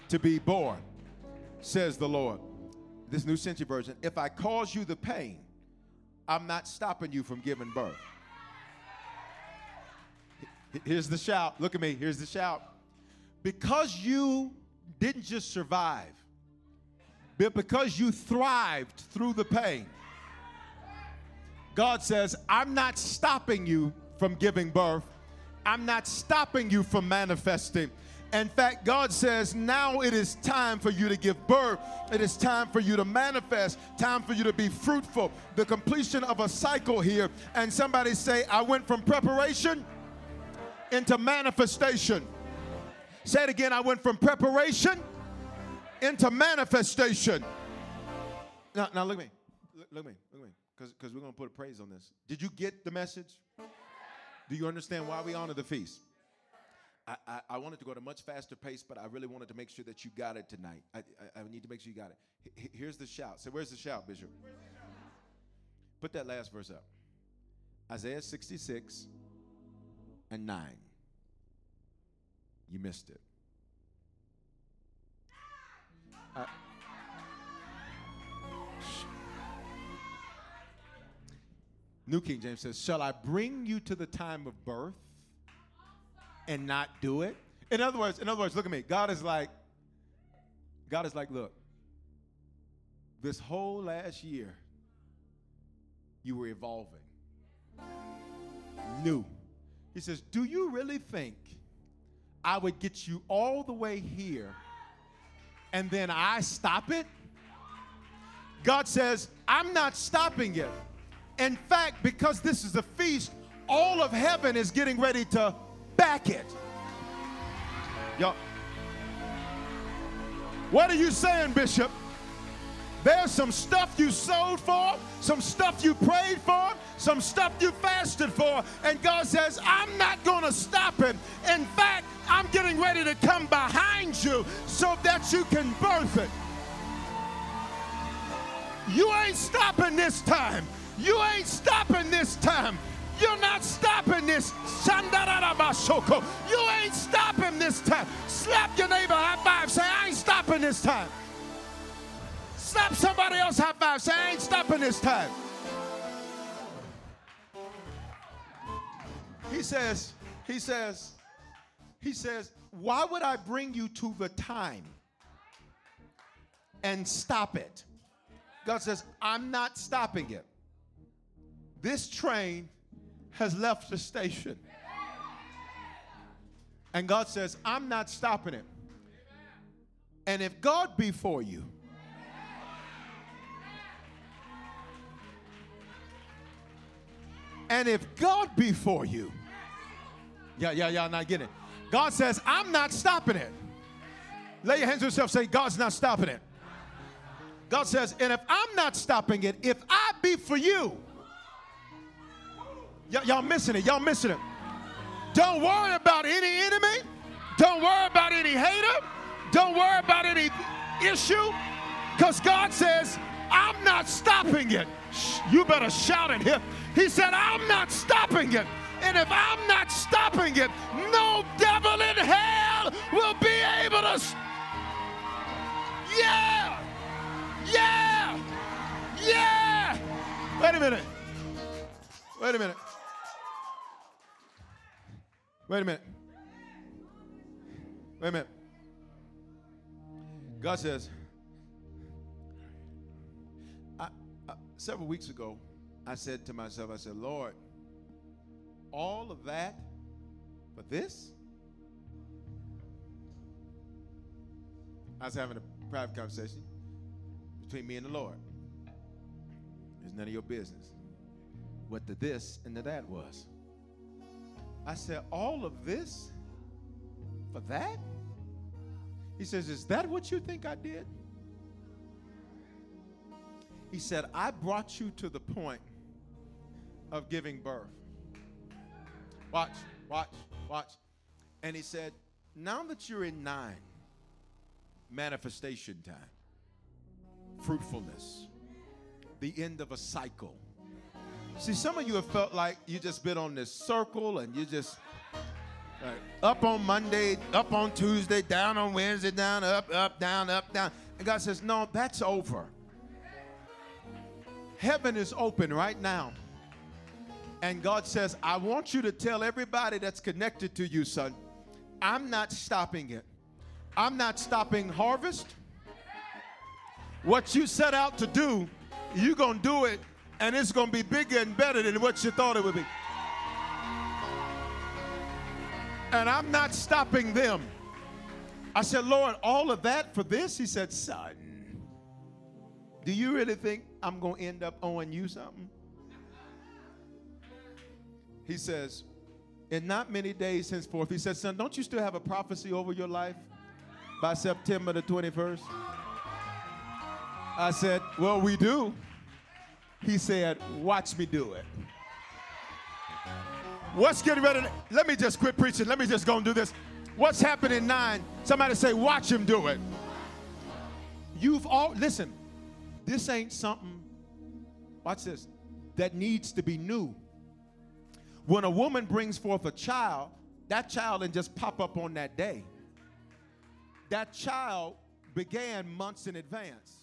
to be born, says the Lord. This New Century Version. If I cause you the pain, I'm not stopping you from giving birth. Here's the shout. Look at me. Here's the shout. Because you didn't just survive, but because you thrived through the pain, God says, I'm not stopping you from giving birth. I'm not stopping you from manifesting. In fact, God says now it is time for you to give birth. It is time for you to manifest, time for you to be fruitful. The completion of a cycle here. And somebody say, I went from preparation into manifestation. Say it again, I went from preparation into manifestation. Now, now look at me. Look, look at me. Look at me. Because we're going to put a praise on this. Did you get the message? Do you understand why we honor the feast? I, I, I, wanted to go at a much faster pace, but I really wanted to make sure that you got it tonight. I, I, I need to make sure you got it. H- here's the shout. Say, where's the shout, Bishop? Put that last verse up. Isaiah 66 and 9. You missed it. Uh, New King James says, Shall I bring you to the time of birth and not do it? In other words, in other words, look at me. God is like, God is like, look, this whole last year, you were evolving. New. He says, Do you really think I would get you all the way here and then I stop it? God says, I'm not stopping it. In fact, because this is a feast, all of heaven is getting ready to back it. Y'all, what are you saying, Bishop? There's some stuff you sold for, some stuff you prayed for, some stuff you fasted for, and God says, I'm not going to stop it. In fact, I'm getting ready to come behind you so that you can birth it. You ain't stopping this time. You ain't stopping this time. You're not stopping this. You ain't stopping this time. Slap your neighbor high five. Say, I ain't stopping this time. Slap somebody else high five. Say, I ain't stopping this time. He says, he says, he says, why would I bring you to the time and stop it? God says, I'm not stopping it. This train has left the station. And God says, I'm not stopping it. And if God be for you, and if God be for you, yeah, yeah, yeah, not getting it. God says, I'm not stopping it. Lay your hands on yourself, say, God's not stopping it. God says, and if I'm not stopping it, if I be for you, Y- y'all missing it. Y'all missing it. Don't worry about any enemy. Don't worry about any hater. Don't worry about any issue. Because God says, I'm not stopping it. You better shout at him. He said, I'm not stopping it. And if I'm not stopping it, no devil in hell will be able to. Yeah! Yeah! Yeah! Wait a minute. Wait a minute. Wait a minute. Wait a minute. God says, I, I, several weeks ago, I said to myself, I said, Lord, all of that for this? I was having a private conversation between me and the Lord. It's none of your business what the this and the that was. I said, All of this for that? He says, Is that what you think I did? He said, I brought you to the point of giving birth. Watch, watch, watch. And he said, Now that you're in nine, manifestation time, fruitfulness, the end of a cycle See, some of you have felt like you just been on this circle and you just like, up on Monday, up on Tuesday, down on Wednesday, down, up, up, down, up, down. And God says, No, that's over. Heaven is open right now. And God says, I want you to tell everybody that's connected to you, son, I'm not stopping it. I'm not stopping harvest. What you set out to do, you're going to do it and it's going to be bigger and better than what you thought it would be. And I'm not stopping them. I said, Lord, all of that for this? He said, Son, do you really think I'm going to end up owing you something? He says, in not many days henceforth, he said, Son, don't you still have a prophecy over your life by September the 21st? I said, Well, we do. He said, Watch me do it. What's getting ready? To, let me just quit preaching. Let me just go and do this. What's happening nine? Somebody say, Watch him do it. You've all, listen, this ain't something, watch this, that needs to be new. When a woman brings forth a child, that child didn't just pop up on that day. That child began months in advance.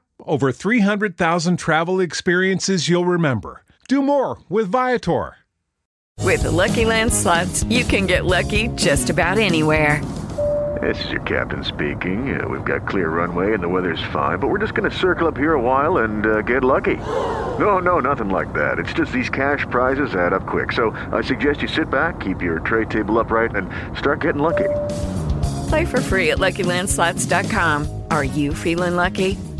over 300,000 travel experiences you'll remember. Do more with Viator.
With the Lucky Land slots, you can get lucky just about anywhere.
This is your captain speaking. Uh, we've got clear runway and the weather's fine, but we're just going to circle up here a while and uh, get lucky. No, no, nothing like that. It's just these cash prizes add up quick. So I suggest you sit back, keep your tray table upright, and start getting lucky.
Play for free at LuckyLandSlots.com. Are you feeling lucky?